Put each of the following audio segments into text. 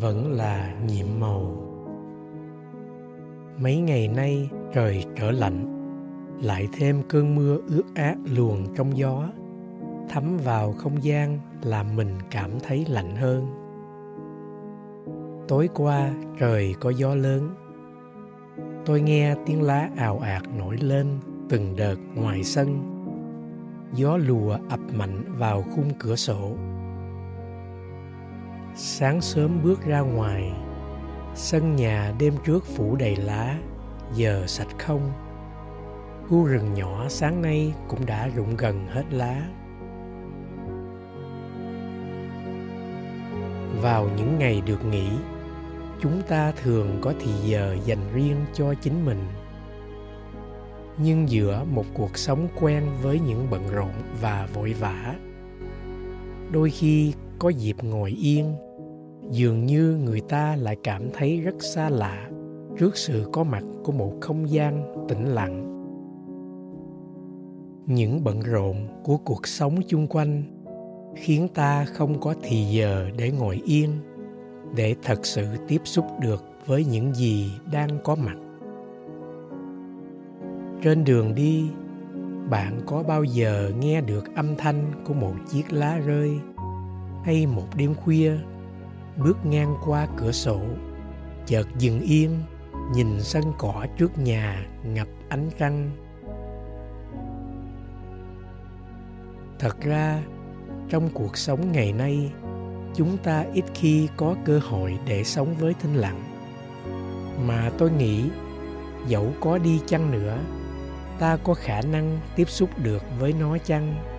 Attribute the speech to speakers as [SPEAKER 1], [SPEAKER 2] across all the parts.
[SPEAKER 1] vẫn là nhiệm màu. Mấy ngày nay trời trở lạnh, lại thêm cơn mưa ướt át luồn trong gió, thấm vào không gian làm mình cảm thấy lạnh hơn. Tối qua trời có gió lớn. Tôi nghe tiếng lá ào ạt nổi lên từng đợt ngoài sân. Gió lùa ập mạnh vào khung cửa sổ sáng sớm bước ra ngoài, sân nhà đêm trước phủ đầy lá, giờ sạch không. Khu rừng nhỏ sáng nay cũng đã rụng gần hết lá. Vào những ngày được nghỉ, chúng ta thường có thì giờ dành riêng cho chính mình. Nhưng giữa một cuộc sống quen với những bận rộn và vội vã, đôi khi có dịp ngồi yên, dường như người ta lại cảm thấy rất xa lạ trước sự có mặt của một không gian tĩnh lặng. Những bận rộn của cuộc sống chung quanh khiến ta không có thì giờ để ngồi yên, để thật sự tiếp xúc được với những gì đang có mặt. Trên đường đi, bạn có bao giờ nghe được âm thanh của một chiếc lá rơi? Hay một đêm khuya, bước ngang qua cửa sổ, chợt dừng yên, nhìn sân cỏ trước nhà ngập ánh trăng. Thật ra, trong cuộc sống ngày nay, chúng ta ít khi có cơ hội để sống với thinh lặng. Mà tôi nghĩ, dẫu có đi chăng nữa, ta có khả năng tiếp xúc được với nó chăng?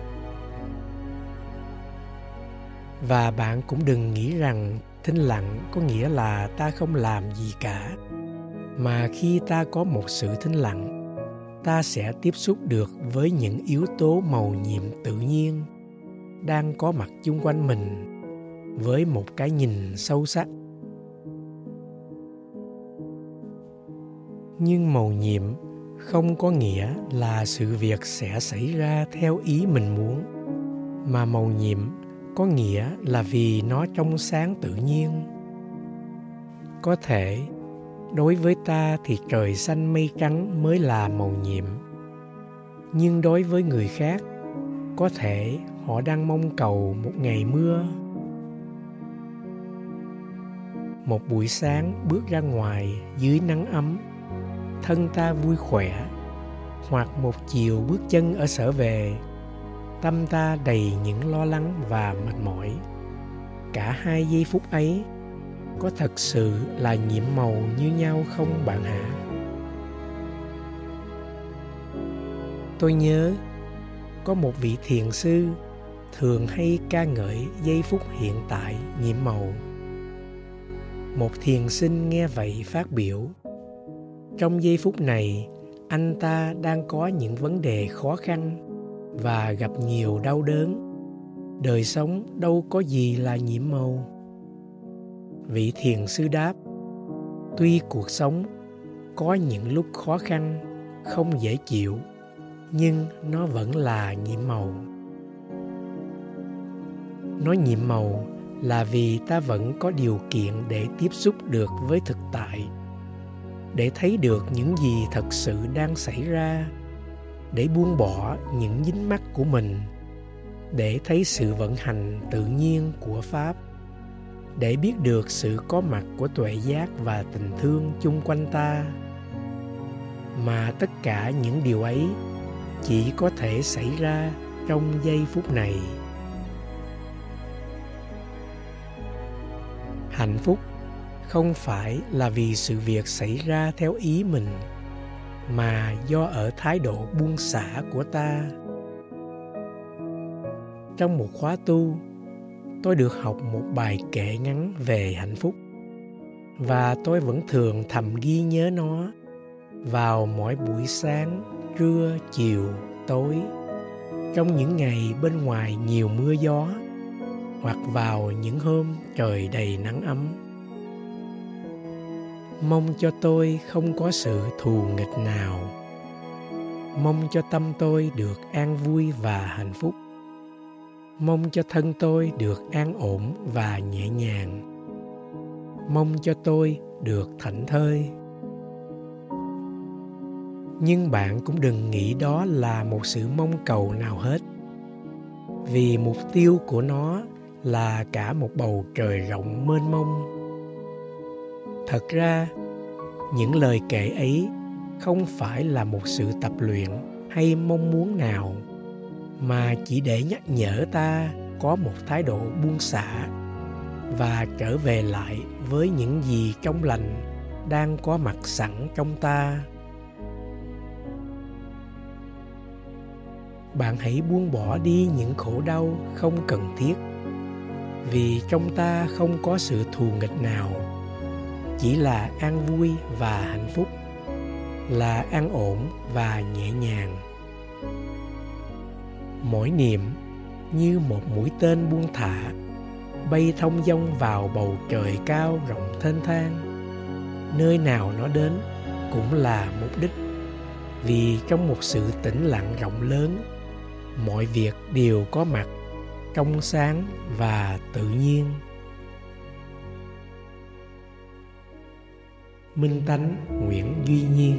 [SPEAKER 1] Và bạn cũng đừng nghĩ rằng thinh lặng có nghĩa là ta không làm gì cả. Mà khi ta có một sự thinh lặng, ta sẽ tiếp xúc được với những yếu tố màu nhiệm tự nhiên đang có mặt chung quanh mình với một cái nhìn sâu sắc. Nhưng màu nhiệm không có nghĩa là sự việc sẽ xảy ra theo ý mình muốn, mà màu nhiệm có nghĩa là vì nó trong sáng tự nhiên. Có thể, đối với ta thì trời xanh mây trắng mới là màu nhiệm. Nhưng đối với người khác, có thể họ đang mong cầu một ngày mưa. Một buổi sáng bước ra ngoài dưới nắng ấm, thân ta vui khỏe, hoặc một chiều bước chân ở sở về tâm ta đầy những lo lắng và mệt mỏi. Cả hai giây phút ấy có thật sự là nhiệm màu như nhau không bạn hả? Tôi nhớ có một vị thiền sư thường hay ca ngợi giây phút hiện tại nhiệm màu. Một thiền sinh nghe vậy phát biểu, trong giây phút này, anh ta đang có những vấn đề khó khăn và gặp nhiều đau đớn. Đời sống đâu có gì là nhiễm màu. Vị thiền sư đáp, tuy cuộc sống có những lúc khó khăn, không dễ chịu, nhưng nó vẫn là nhiệm màu. Nó nhiệm màu là vì ta vẫn có điều kiện để tiếp xúc được với thực tại, để thấy được những gì thật sự đang xảy ra để buông bỏ những dính mắc của mình, để thấy sự vận hành tự nhiên của pháp, để biết được sự có mặt của tuệ giác và tình thương chung quanh ta. Mà tất cả những điều ấy chỉ có thể xảy ra trong giây phút này. Hạnh phúc không phải là vì sự việc xảy ra theo ý mình mà do ở thái độ buông xả của ta. Trong một khóa tu, tôi được học một bài kệ ngắn về hạnh phúc, và tôi vẫn thường thầm ghi nhớ nó vào mỗi buổi sáng, trưa, chiều, tối. Trong những ngày bên ngoài nhiều mưa gió, hoặc vào những hôm trời đầy nắng ấm mong cho tôi không có sự thù nghịch nào. Mong cho tâm tôi được an vui và hạnh phúc. Mong cho thân tôi được an ổn và nhẹ nhàng. Mong cho tôi được thảnh thơi. Nhưng bạn cũng đừng nghĩ đó là một sự mong cầu nào hết. Vì mục tiêu của nó là cả một bầu trời rộng mênh mông thật ra, những lời kể ấy không phải là một sự tập luyện hay mong muốn nào, mà chỉ để nhắc nhở ta có một thái độ buông xả và trở về lại với những gì trong lành đang có mặt sẵn trong ta. Bạn hãy buông bỏ đi những khổ đau không cần thiết, vì trong ta không có sự thù nghịch nào chỉ là an vui và hạnh phúc, là an ổn và nhẹ nhàng. Mỗi niệm như một mũi tên buông thả, bay thông dong vào bầu trời cao rộng thênh thang. Nơi nào nó đến cũng là mục đích, vì trong một sự tĩnh lặng rộng lớn, mọi việc đều có mặt, trong sáng và tự nhiên. Minh tánh nguyễn duy nhiên.